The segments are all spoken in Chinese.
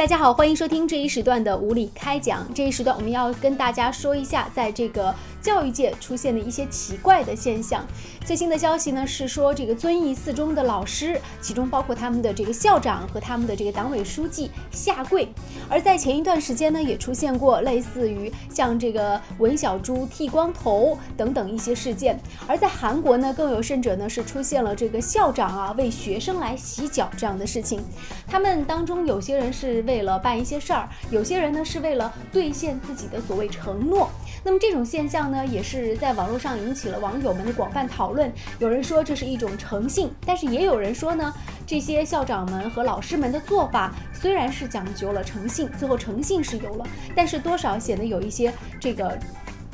大家好，欢迎收听这一时段的无理开讲。这一时段我们要跟大家说一下，在这个教育界出现的一些奇怪的现象。最新的消息呢是说，这个遵义四中的老师，其中包括他们的这个校长和他们的这个党委书记下跪。而在前一段时间呢，也出现过类似于像这个文小猪剃光头等等一些事件。而在韩国呢，更有甚者呢是出现了这个校长啊为学生来洗脚这样的事情。他们当中有些人是为了办一些事儿，有些人呢是为了兑现自己的所谓承诺。那么这种现象呢，也是在网络上引起了网友们的广泛讨论。有人说这是一种诚信，但是也有人说呢，这些校长们和老师们的做法虽然是讲究了诚信，最后诚信是有了，但是多少显得有一些这个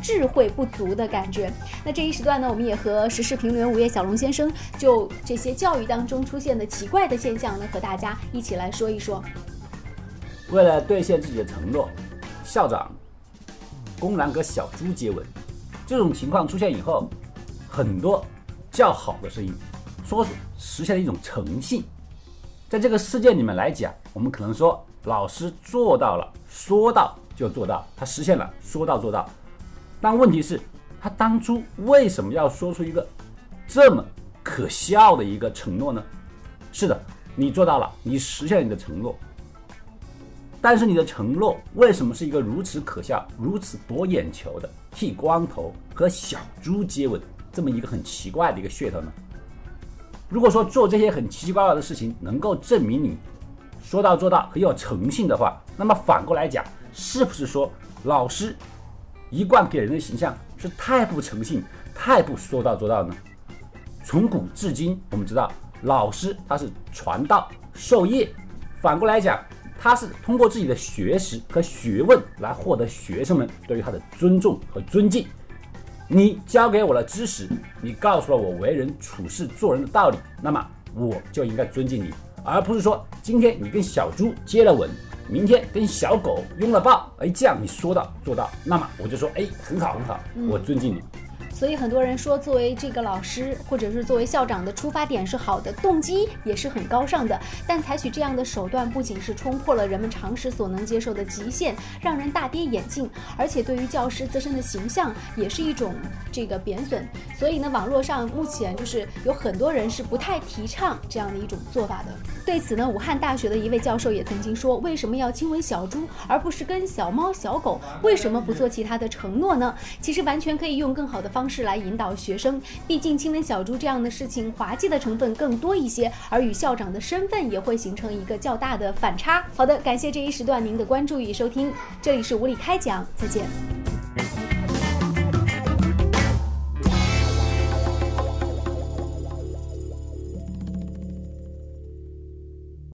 智慧不足的感觉。那这一时段呢，我们也和时事评论员午夜小龙先生就这些教育当中出现的奇怪的现象呢，和大家一起来说一说。为了兑现自己的承诺，校长公然和小猪接吻，这种情况出现以后，很多较好的声音说是实现了一种诚信。在这个事件里面来讲，我们可能说老师做到了，说到就做到，他实现了说到做到。但问题是，他当初为什么要说出一个这么可笑的一个承诺呢？是的，你做到了，你实现了你的承诺。但是你的承诺为什么是一个如此可笑、如此博眼球的剃光头和小猪接吻这么一个很奇怪的一个噱头呢？如果说做这些很奇奇怪怪的事情能够证明你说到做到很有诚信的话，那么反过来讲，是不是说老师一贯给人的形象是太不诚信、太不说到做到呢？从古至今，我们知道老师他是传道授业，反过来讲。他是通过自己的学识和学问来获得学生们对于他的尊重和尊敬。你教给我的知识，你告诉了我为人处事做人的道理，那么我就应该尊敬你，而不是说今天你跟小猪接了吻，明天跟小狗拥了抱，哎，这样你说到做到，那么我就说，哎，很好很好，我尊敬你。所以很多人说，作为这个老师或者是作为校长的出发点是好的，动机也是很高尚的。但采取这样的手段，不仅是冲破了人们常识所能接受的极限，让人大跌眼镜，而且对于教师自身的形象也是一种这个贬损。所以呢，网络上目前就是有很多人是不太提倡这样的一种做法的。对此呢，武汉大学的一位教授也曾经说：“为什么要亲吻小猪，而不是跟小猫小狗？为什么不做其他的承诺呢？其实完全可以用更好的方方式来引导学生。毕竟亲吻小猪这样的事情，滑稽的成分更多一些，而与校长的身份也会形成一个较大的反差。”好的，感谢这一时段您的关注与收听，这里是无理开讲，再见。